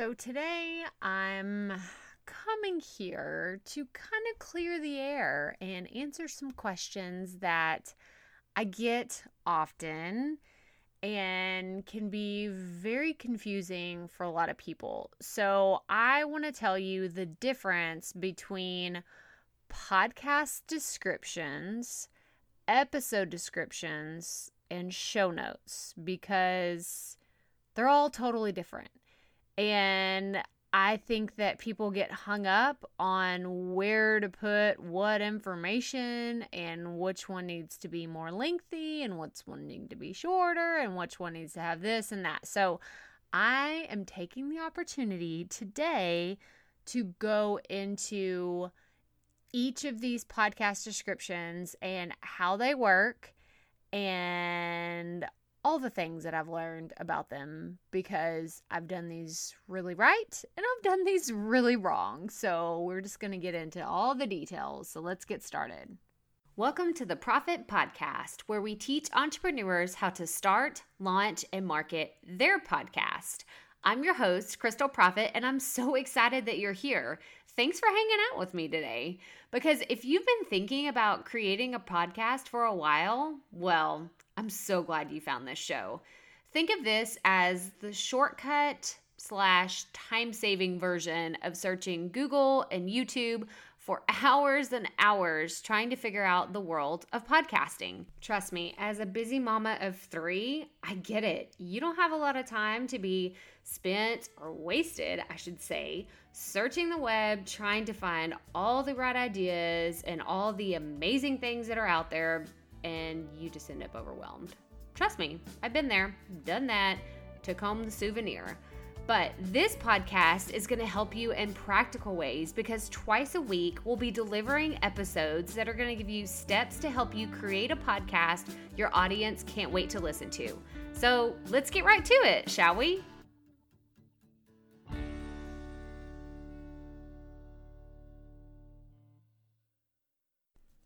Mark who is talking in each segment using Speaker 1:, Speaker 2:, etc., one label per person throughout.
Speaker 1: So today I'm coming here to kind of clear the air and answer some questions that I get often and can be very confusing for a lot of people. So, I want to tell you the difference between podcast descriptions, episode descriptions, and show notes because they're all totally different. And I think that people get hung up on where to put what information and which one needs to be more lengthy and which one needs to be shorter and which one needs to have this and that. So I am taking the opportunity today to go into each of these podcast descriptions and how they work and all the things that I've learned about them because I've done these really right and I've done these really wrong. So we're just going to get into all the details. So let's get started. Welcome to the Profit Podcast, where we teach entrepreneurs how to start, launch, and market their podcast. I'm your host, Crystal Profit, and I'm so excited that you're here. Thanks for hanging out with me today. Because if you've been thinking about creating a podcast for a while, well, I'm so glad you found this show. Think of this as the shortcut slash time saving version of searching Google and YouTube for hours and hours trying to figure out the world of podcasting. Trust me, as a busy mama of three, I get it. You don't have a lot of time to be spent or wasted, I should say, searching the web trying to find all the right ideas and all the amazing things that are out there and you just end up overwhelmed. Trust me, I've been there, done that, took home the souvenir. But this podcast is going to help you in practical ways because twice a week we'll be delivering episodes that are going to give you steps to help you create a podcast your audience can't wait to listen to. So let's get right to it, shall we?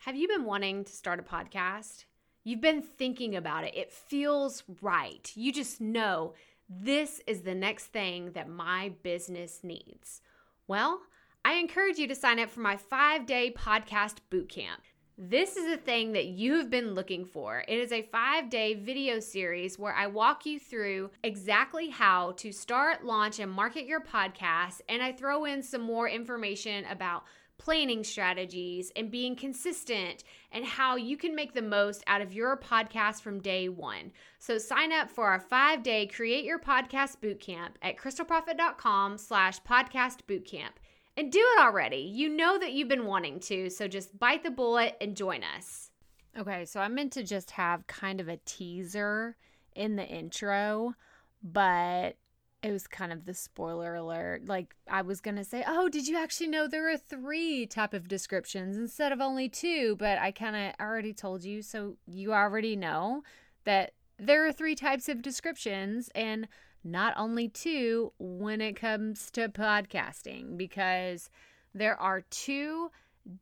Speaker 1: Have you been wanting to start a podcast? You've been thinking about it. It feels right. You just know this is the next thing that my business needs. Well, I encourage you to sign up for my five day podcast bootcamp. This is a thing that you have been looking for. It is a five day video series where I walk you through exactly how to start, launch, and market your podcast. And I throw in some more information about planning strategies and being consistent and how you can make the most out of your podcast from day one. So sign up for our five-day Create Your Podcast Bootcamp at crystalprofit.com slash podcast bootcamp. And do it already. You know that you've been wanting to, so just bite the bullet and join us. Okay, so I meant to just have kind of a teaser in the intro, but it was kind of the spoiler alert. Like I was going to say, "Oh, did you actually know there are 3 type of descriptions instead of only 2?" But I kind of already told you, so you already know that there are 3 types of descriptions and not only 2 when it comes to podcasting because there are two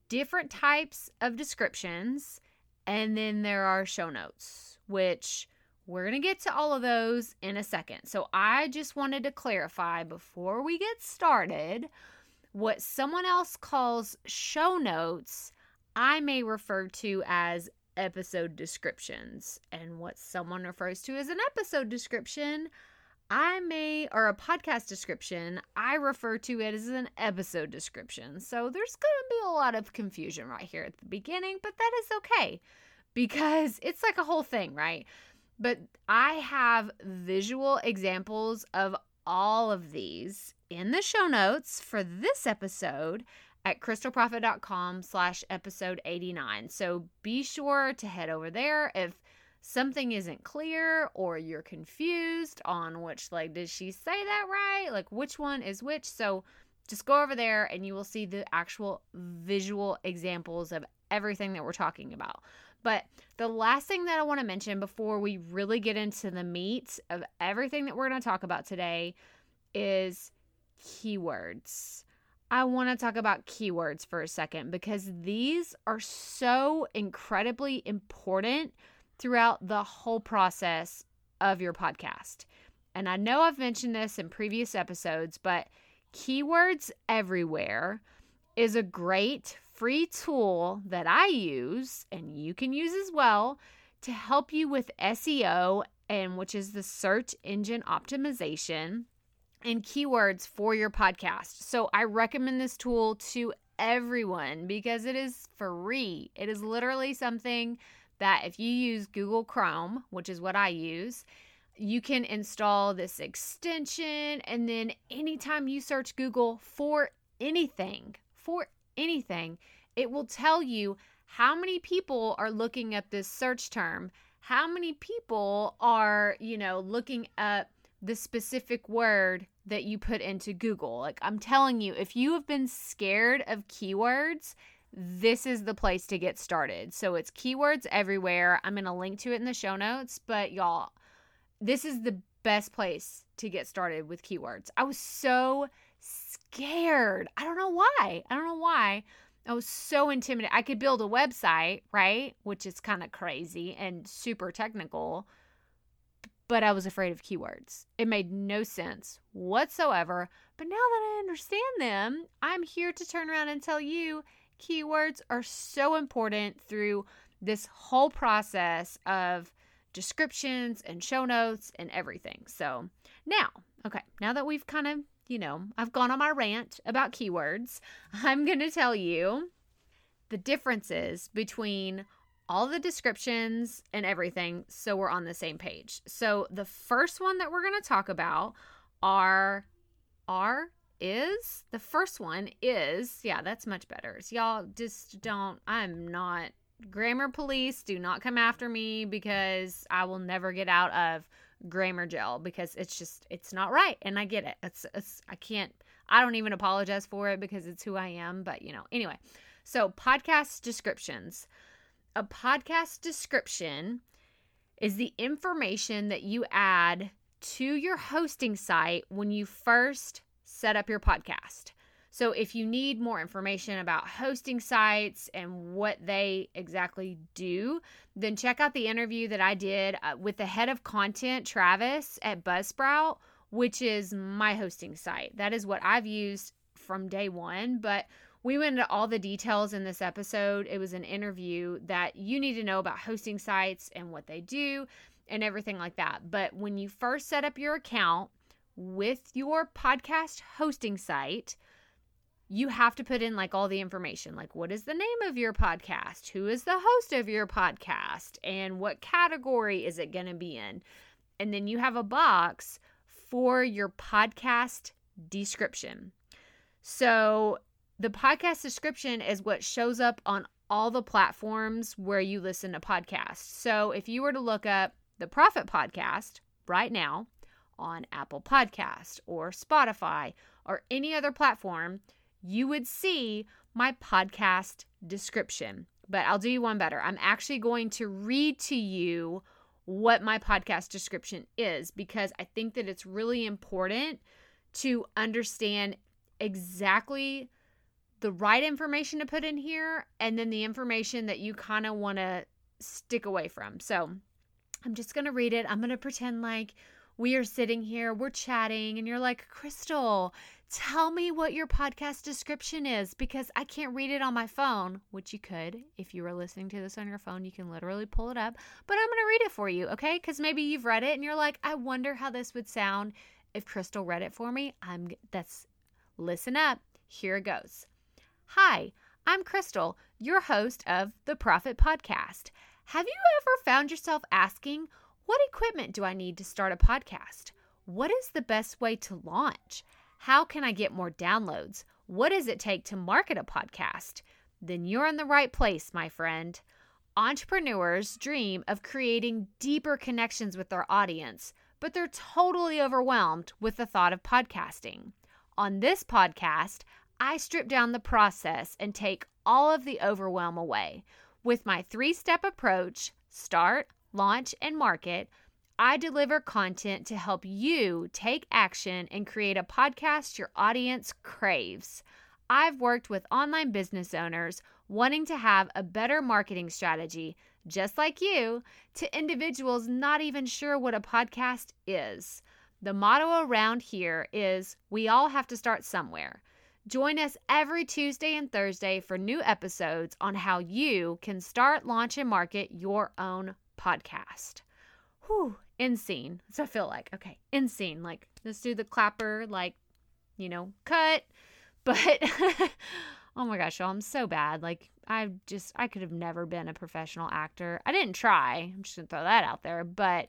Speaker 1: different types of descriptions and then there are show notes, which we're going to get to all of those in a second. So I just wanted to clarify before we get started what someone else calls show notes, I may refer to as episode descriptions. And what someone refers to as an episode description, I may, or a podcast description, I refer to it as an episode description. So there's going to be a lot of confusion right here at the beginning, but that is okay because it's like a whole thing, right? But I have visual examples of all of these in the show notes for this episode at crystalprofit.com slash episode 89. So be sure to head over there if something isn't clear or you're confused on which like did she say that right? Like which one is which? So just go over there and you will see the actual visual examples of everything that we're talking about. But the last thing that I want to mention before we really get into the meat of everything that we're going to talk about today is keywords. I want to talk about keywords for a second because these are so incredibly important throughout the whole process of your podcast. and I know I've mentioned this in previous episodes, but Keywords Everywhere is a great free tool that I use and you can use as well to help you with SEO and which is the search engine optimization and keywords for your podcast. So I recommend this tool to everyone because it is free. It is literally something that if you use Google Chrome, which is what I use, you can install this extension and then anytime you search Google for anything, for anything, it will tell you how many people are looking at this search term, how many people are, you know, looking up the specific word that you put into Google. Like I'm telling you, if you have been scared of keywords, this is the place to get started. So it's keywords everywhere. I'm going to link to it in the show notes, but y'all, this is the best place to get started with keywords. I was so scared. I don't know why. I don't know why. I was so intimidated. I could build a website, right? Which is kind of crazy and super technical but I was afraid of keywords. It made no sense whatsoever. But now that I understand them, I'm here to turn around and tell you keywords are so important through this whole process of descriptions and show notes and everything. So now, okay, now that we've kind of, you know, I've gone on my rant about keywords, I'm going to tell you the differences between all the descriptions and everything so we're on the same page. So the first one that we're going to talk about are are is the first one is yeah, that's much better. So y'all just don't I'm not grammar police do not come after me because I will never get out of grammar jail because it's just it's not right and I get it. It's it's I can't I don't even apologize for it because it's who I am, but you know. Anyway, so podcast descriptions a podcast description is the information that you add to your hosting site when you first set up your podcast. So, if you need more information about hosting sites and what they exactly do, then check out the interview that I did uh, with the head of content, Travis, at Buzzsprout, which is my hosting site. That is what I've used from day one. But we went into all the details in this episode. It was an interview that you need to know about hosting sites and what they do and everything like that. But when you first set up your account with your podcast hosting site, you have to put in like all the information like what is the name of your podcast? Who is the host of your podcast? And what category is it going to be in? And then you have a box for your podcast description. So the podcast description is what shows up on all the platforms where you listen to podcasts. So if you were to look up the Profit Podcast right now on Apple Podcast or Spotify or any other platform, you would see my podcast description. But I'll do you one better. I'm actually going to read to you what my podcast description is because I think that it's really important to understand exactly the right information to put in here and then the information that you kind of want to stick away from. So I'm just going to read it. I'm going to pretend like we are sitting here, we're chatting, and you're like, Crystal, tell me what your podcast description is because I can't read it on my phone, which you could. If you were listening to this on your phone, you can literally pull it up. But I'm going to read it for you, okay? Because maybe you've read it and you're like, I wonder how this would sound if Crystal read it for me. I'm that's listen up. Here it goes. Hi, I'm Crystal, your host of the Profit Podcast. Have you ever found yourself asking, What equipment do I need to start a podcast? What is the best way to launch? How can I get more downloads? What does it take to market a podcast? Then you're in the right place, my friend. Entrepreneurs dream of creating deeper connections with their audience, but they're totally overwhelmed with the thought of podcasting. On this podcast, I strip down the process and take all of the overwhelm away. With my three step approach start, launch, and market I deliver content to help you take action and create a podcast your audience craves. I've worked with online business owners wanting to have a better marketing strategy, just like you, to individuals not even sure what a podcast is. The motto around here is we all have to start somewhere. Join us every Tuesday and Thursday for new episodes on how you can start, launch, and market your own podcast. Whew, in scene. So I feel like, okay, in scene. Like, let's do the clapper, like, you know, cut. But oh my gosh, y'all, I'm so bad. Like, I just, I could have never been a professional actor. I didn't try. I'm just gonna throw that out there, but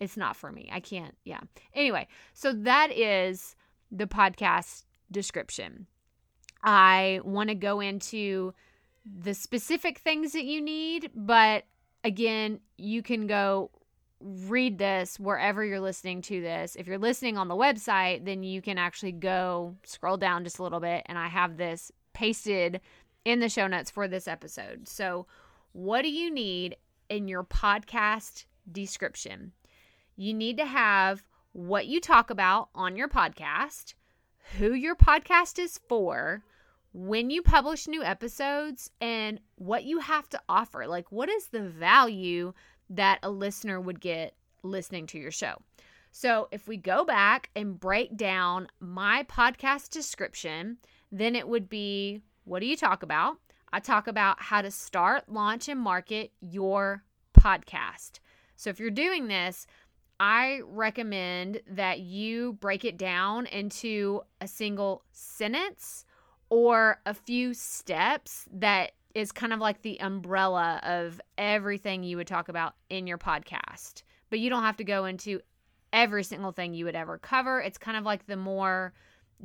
Speaker 1: it's not for me. I can't, yeah. Anyway, so that is the podcast description. I want to go into the specific things that you need, but again, you can go read this wherever you're listening to this. If you're listening on the website, then you can actually go scroll down just a little bit, and I have this pasted in the show notes for this episode. So, what do you need in your podcast description? You need to have what you talk about on your podcast, who your podcast is for, when you publish new episodes and what you have to offer. Like, what is the value that a listener would get listening to your show? So, if we go back and break down my podcast description, then it would be what do you talk about? I talk about how to start, launch, and market your podcast. So, if you're doing this, I recommend that you break it down into a single sentence or a few steps that is kind of like the umbrella of everything you would talk about in your podcast. But you don't have to go into every single thing you would ever cover. It's kind of like the more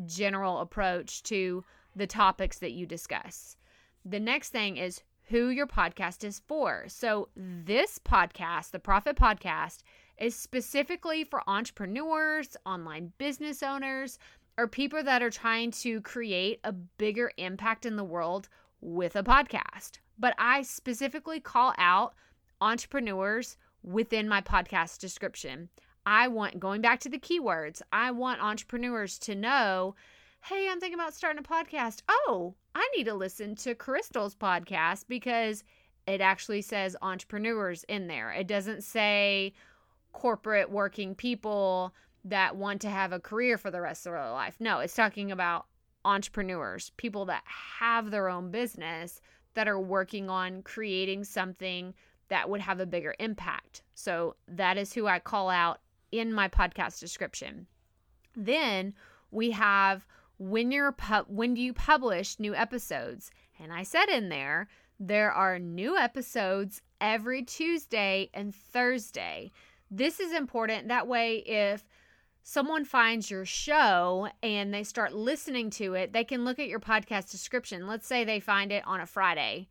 Speaker 1: general approach to the topics that you discuss. The next thing is who your podcast is for. So, this podcast, the Profit Podcast, is specifically for entrepreneurs, online business owners, are people that are trying to create a bigger impact in the world with a podcast. But I specifically call out entrepreneurs within my podcast description. I want, going back to the keywords, I want entrepreneurs to know hey, I'm thinking about starting a podcast. Oh, I need to listen to Crystal's podcast because it actually says entrepreneurs in there. It doesn't say corporate working people that want to have a career for the rest of their life. No, it's talking about entrepreneurs, people that have their own business that are working on creating something that would have a bigger impact. So that is who I call out in my podcast description. Then we have when you're pu- when do you publish new episodes? And I said in there there are new episodes every Tuesday and Thursday. This is important that way if someone finds your show and they start listening to it, they can look at your podcast description. Let's say they find it on a Friday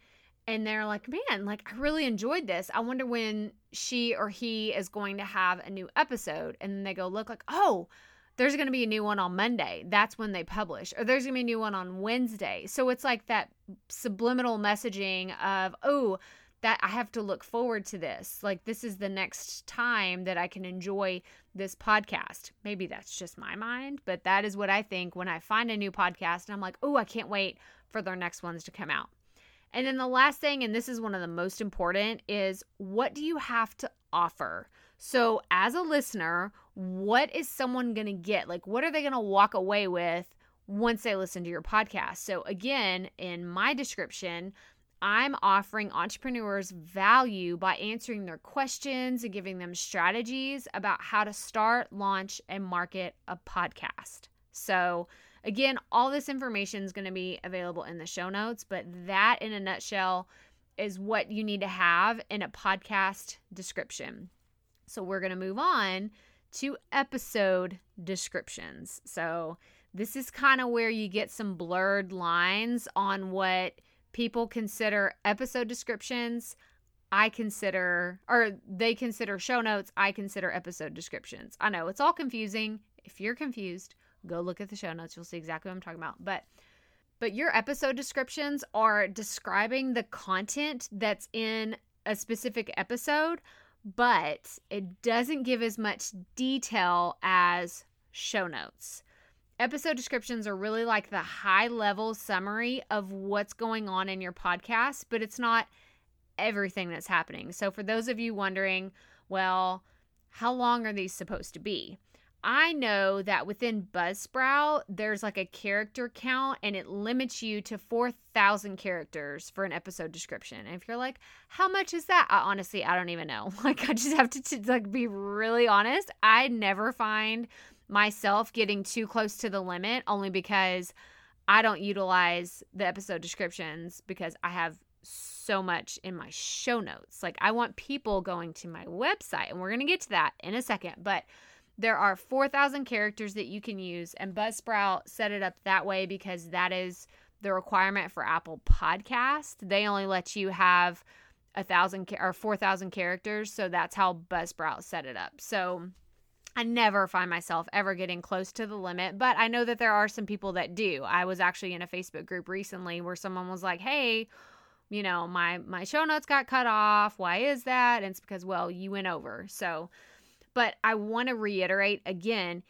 Speaker 1: and they're like, man, like I really enjoyed this. I wonder when she or he is going to have a new episode. And they go look like, oh, there's going to be a new one on Monday. That's when they publish. Or there's going to be a new one on Wednesday. So it's like that subliminal messaging of, oh, that I have to look forward to this. Like, this is the next time that I can enjoy this podcast. Maybe that's just my mind, but that is what I think when I find a new podcast and I'm like, oh, I can't wait for their next ones to come out. And then the last thing, and this is one of the most important, is what do you have to offer? So, as a listener, what is someone going to get? Like, what are they going to walk away with once they listen to your podcast? So, again, in my description, I'm offering entrepreneurs value by answering their questions and giving them strategies about how to start, launch, and market a podcast. So, again, all this information is going to be available in the show notes, but that in a nutshell is what you need to have in a podcast description. So, we're going to move on to episode descriptions. So, this is kind of where you get some blurred lines on what people consider episode descriptions. I consider, or they consider show notes. I consider episode descriptions. I know it's all confusing. If you're confused, go look at the show notes. You'll see exactly what I'm talking about. But but your episode descriptions are describing the content that's in a specific episode, but it doesn't give as much detail as show notes. Episode descriptions are really like the high level summary of what's going on in your podcast, but it's not everything that's happening. So, for those of you wondering, well, how long are these supposed to be? I know that within Buzzsprout, there's like a character count and it limits you to 4,000 characters for an episode description. And if you're like, how much is that? I, honestly, I don't even know. Like, I just have to, to like be really honest. I never find myself getting too close to the limit only because I don't utilize the episode descriptions because I have so much in my show notes. Like, I want people going to my website, and we're going to get to that in a second. But there are 4,000 characters that you can use, and Buzzsprout set it up that way because that is the requirement for Apple Podcast. They only let you have a thousand or 4,000 characters, so that's how Buzzsprout set it up. So I never find myself ever getting close to the limit, but I know that there are some people that do. I was actually in a Facebook group recently where someone was like, "Hey, you know, my my show notes got cut off. Why is that?" And it's because well, you went over. So but I want to reiterate again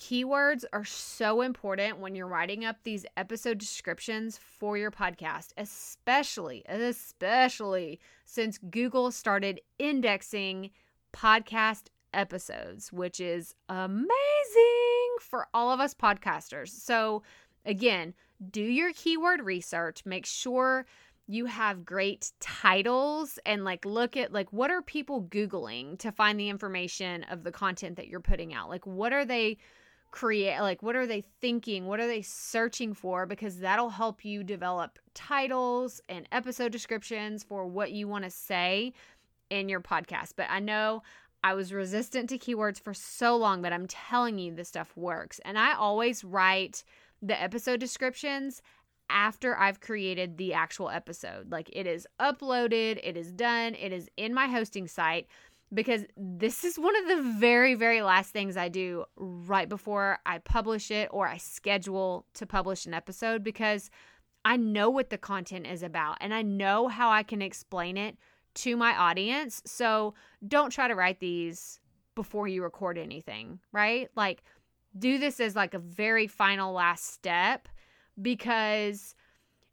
Speaker 1: keywords are so important when you're writing up these episode descriptions for your podcast, especially, especially since Google started indexing podcast episodes, which is amazing for all of us podcasters. So, again, do your keyword research, make sure you have great titles and like look at like what are people googling to find the information of the content that you're putting out? Like what are they create like what are they thinking? What are they searching for? Because that'll help you develop titles and episode descriptions for what you want to say in your podcast. But i know i was resistant to keywords for so long but i'm telling you this stuff works and i always write the episode descriptions after I've created the actual episode. Like it is uploaded, it is done, it is in my hosting site because this is one of the very, very last things I do right before I publish it or I schedule to publish an episode because I know what the content is about and I know how I can explain it to my audience. So don't try to write these before you record anything, right? Like do this as like a very final last step because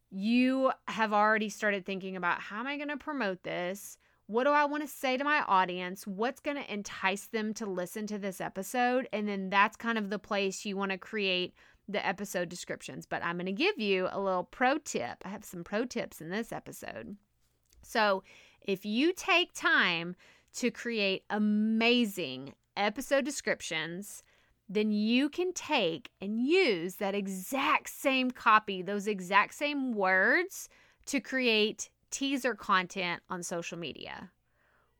Speaker 1: you have already started thinking about how am I going to promote this? What do I want to say to my audience? What's going to entice them to listen to this episode? And then that's kind of the place you want to create the episode descriptions. But I'm going to give you a little pro tip. I have some pro tips in this episode. So, if you take time to create amazing episode descriptions, then you can take and use that exact same copy, those exact same words to create teaser content on social media.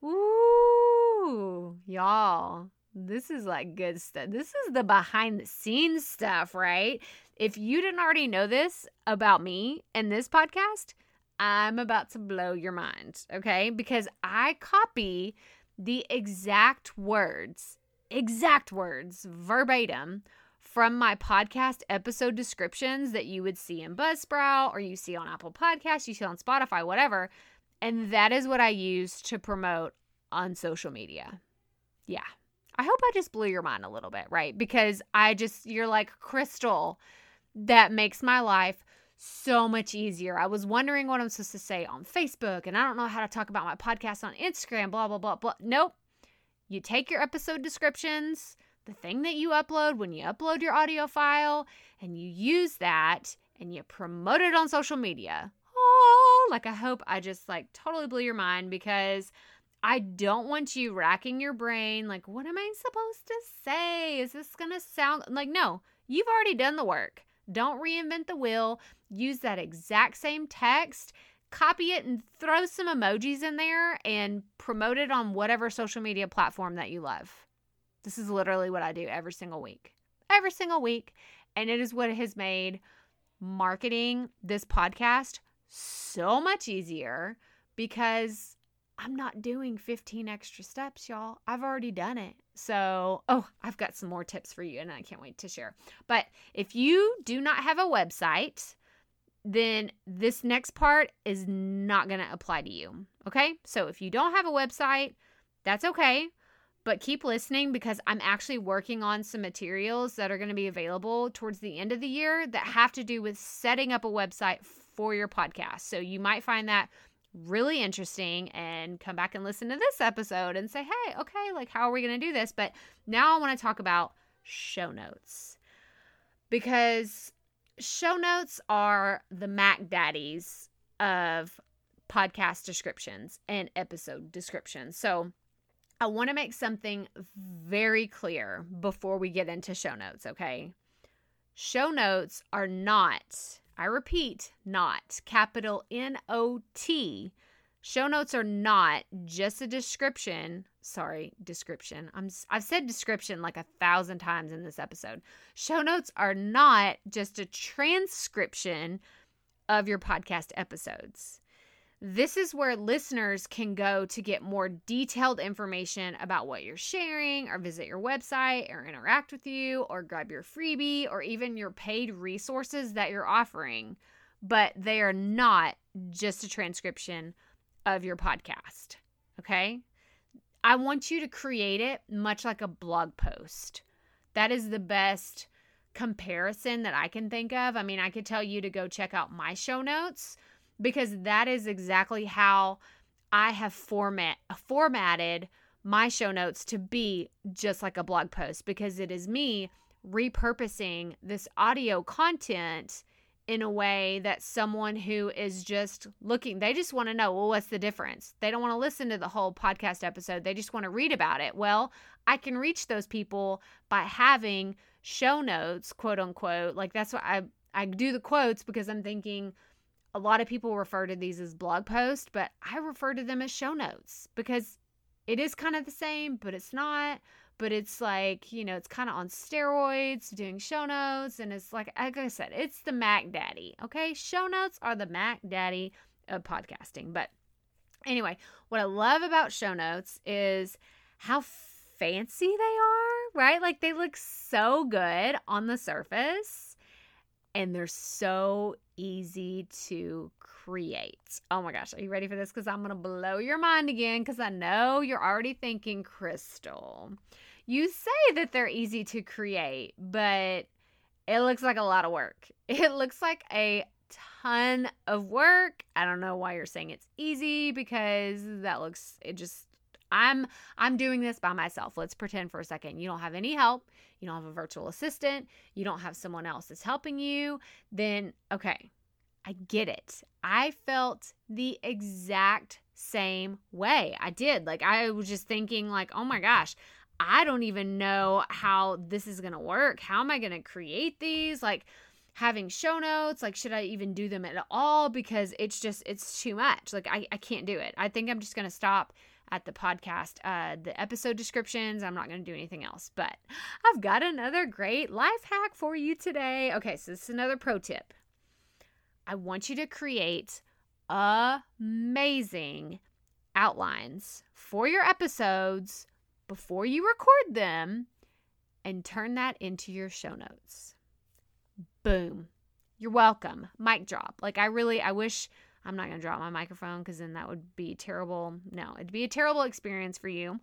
Speaker 1: Ooh, y'all, this is like good stuff. This is the behind the scenes stuff, right? If you didn't already know this about me and this podcast, I'm about to blow your mind, okay? Because I copy the exact words exact words verbatim from my podcast episode descriptions that you would see in Buzzsprout or you see on Apple Podcasts, you see on Spotify, whatever. And that is what I use to promote on social media. Yeah. I hope I just blew your mind a little bit, right? Because I just, you're like, Crystal, that makes my life so much easier. I was wondering what I'm supposed to say on Facebook, and I don't know how to talk about my podcast on Instagram, blah, blah, blah, blah. Nope. You take your episode descriptions, the thing that you upload when you upload your audio file, and you use that and you promote it on social media. Oh, like I hope I just like totally blew your mind because I don't want you racking your brain like, what am I supposed to say? Is this to sound like, no, you've already done the work. Don't reinvent the wheel. Use that exact same text copy it and throw some emojis in there and promote it on whatever social media platform that you love. This is literally what I do every single week. Every single week. And it is what has made marketing this podcast so much easier because I'm not doing 15 extra steps, y'all. I've already done it. So, oh, I've got some more tips for you and I can't wait to share. But if you do not have a website, then this next part is not going to apply to you. Okay. So if you don't have a website, that's okay. But keep listening because I'm actually working on some materials that are going to be available towards the end of the year that have to do with setting up a website for your podcast. So you might find that really interesting and come back and listen to this episode and say, hey, okay, like, how are we going to do this? But now I want to talk about show notes. Because show notes are the Mac Daddies of podcast descriptions and episode descriptions. So I want to make something very clear before we get into show notes, okay? Show notes are not, I repeat, not capital N O T. Show notes are not just a description. Sorry, description. I'm I've said description like a thousand times in this episode. Show notes are not just a transcription of your podcast episodes. This is where listeners can go to get more detailed information about what you're sharing, or visit your website, or interact with you, or grab your freebie, or even your paid resources that you're offering. But they are not just a transcription of your podcast. Okay? I want you to create it much like a blog post. That is the best comparison that I can think of. I mean, I could tell you to go check out my show notes because that is exactly how I have format formatted my show notes to be just like a blog post because it is me repurposing this audio content in a way that someone who is just looking, they just want to know, well, what's the difference? They don't want to listen to the whole podcast episode. They just want to read about it. Well, I can reach those people by having show notes, quote unquote. Like that's what I I do the quotes because I'm thinking a lot of people refer to these as blog posts, but I refer to them as show notes because it is kind of the same, but it's not. But it's like, you know, it's kind of on steroids doing show notes. And it's like, like I said, it's the Mac Daddy. Okay. Show notes are the Mac Daddy of podcasting. But anyway, what I love about show notes is how fancy they are, right? Like they look so good on the surface and they're so easy to create. Oh my gosh, are you ready for this? Because I'm going to blow your mind again because I know you're already thinking, Crystal, you say that they're easy to create, but it looks like a lot of work. It looks like a ton of work. I don't know why you're saying it's easy because that looks, it just I'm I'm doing this by myself. Let's pretend for a second you don't have any help. You don't have a virtual assistant. You don't have someone else that's helping you. Then okay, I get it. I felt the exact same way. I did. Like I was just thinking like, "Oh my gosh, I don't even know how this is going to work. How am I going to create these?" Like having show notes like should i even do them at all because it's just it's too much like i, I can't do it i think i'm just going to stop at the podcast, uh, the episode descriptions. I'm not going to do anything else, but I've got another great life hack for you today. Okay, so this is another pro tip. I want you to create amazing outlines for your episodes before you record them and turn that into your show notes. Boom. You're welcome. Mic drop. Like, I really, I wish I'm not going to drop my microphone because then that would be terrible. No, it'd be a terrible experience for you.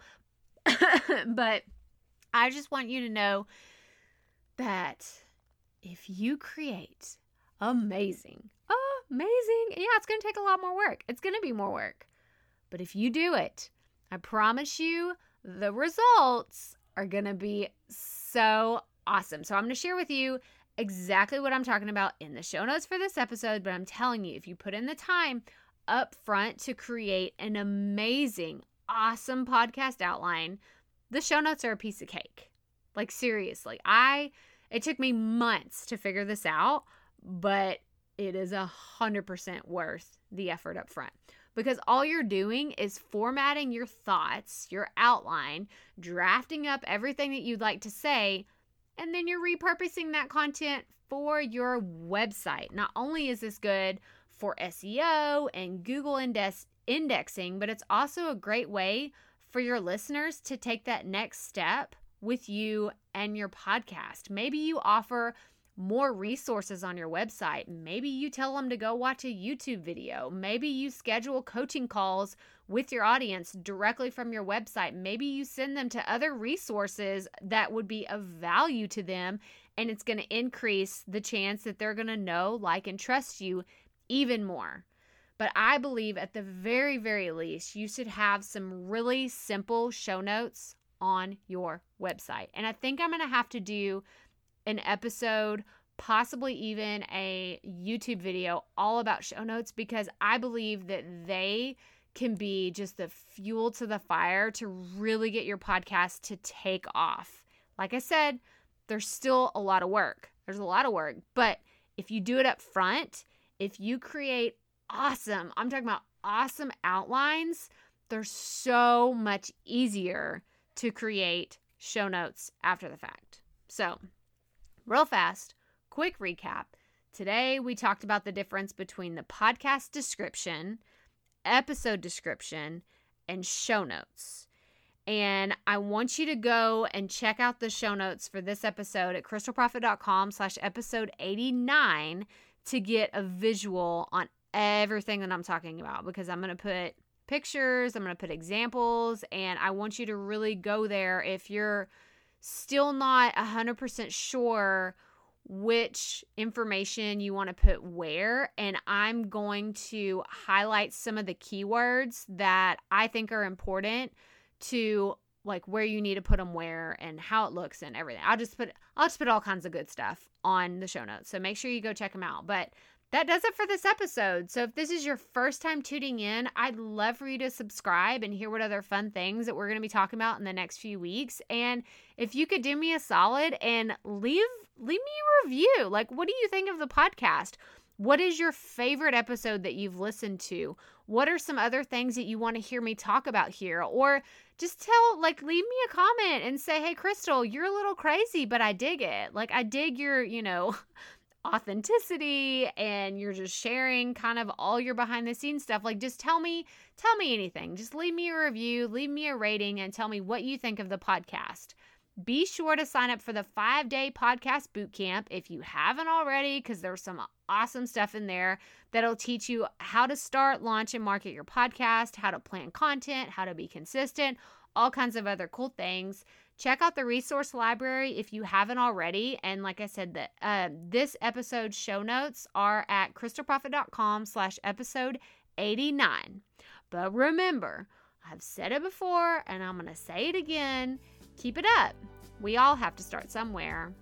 Speaker 1: but I just want you to know that if you create amazing, amazing, yeah, it's going to take a lot more work. It's going to be more work. But if you do it, I promise you the results are going to be so awesome. So I'm going to share with you exactly what I'm talking about in the show notes for this episode, but I'm telling you, if you put in the time up front to create an amazing, awesome podcast outline, the show notes are a piece of cake. Like, seriously, I, it took me months to figure this out, but it is a hundred percent worth the effort up front because all you're doing is formatting your thoughts, your outline, drafting up everything that you'd like to say and then you're repurposing that content for your website. Not only is this good for SEO and Google index- indexing, but it's also a great way for your listeners to take that next step with you and your podcast. Maybe you offer more resources on your website. Maybe you tell them to go watch a YouTube video. Maybe you schedule coaching calls with your audience directly from your website. Maybe you send them to other resources that would be of value to them, and it's going to increase the chance that they're going to know, like, and trust you even more. But I believe at the very, very least, you should have some really simple show notes on your website. And I think I'm going to have to do an episode, possibly even a YouTube video all about show notes because I believe that they can be just the fuel to the fire to really get your podcast to take off. Like I said, there's still a lot of work. There's a lot of work, but if you do it up front, if you create awesome, I'm talking about awesome outlines, they're so much easier to create show notes after the fact. So, real fast, quick recap. Today, we talked about the difference between the podcast description, episode description, and show notes. And I want you to go and check out the show notes for this episode at crystalprofit.com slash episode 89 to get a visual on everything that I'm talking about because I'm going to put pictures, I'm going to put examples, and I want you to really go there if you're still not 100% sure which information you want to put where. And I'm going to highlight some of the keywords that I think are important to like where you need to put them where and how it looks and everything. I'll just put I'll just put all kinds of good stuff on the show notes. So make sure you go check them out. But that does it for this episode. So if this is your first time tuning in, I'd love for you to subscribe and hear what other fun things that we're going to be talking about in the next few weeks. And if you could do me a solid and leave leave me a review. Like what do you think of the podcast? What is your favorite episode that you've listened to? What are some other things that you want to hear me talk about here? Or just tell, like, leave me a comment and say, hey, Crystal, you're a little crazy, but I dig it. Like, I dig your, you know, authenticity and you're just sharing kind of all your behind the scenes stuff like just tell me tell me anything just leave me a review leave me a rating and tell me what you think of the podcast be sure to sign up for the five day podcast boot camp if you haven't already, because there's some awesome stuff in there that'll teach you how to start, launch, and market your podcast, how to plan content, how to be consistent, all kinds of other cool things. Check out the resource library if you haven't already. And like I said, that uh, this episode's show notes are at crystalprofit.com slash episode 89. But remember, I've said it before and I'm going to say it again Keep it up. We all have to start somewhere.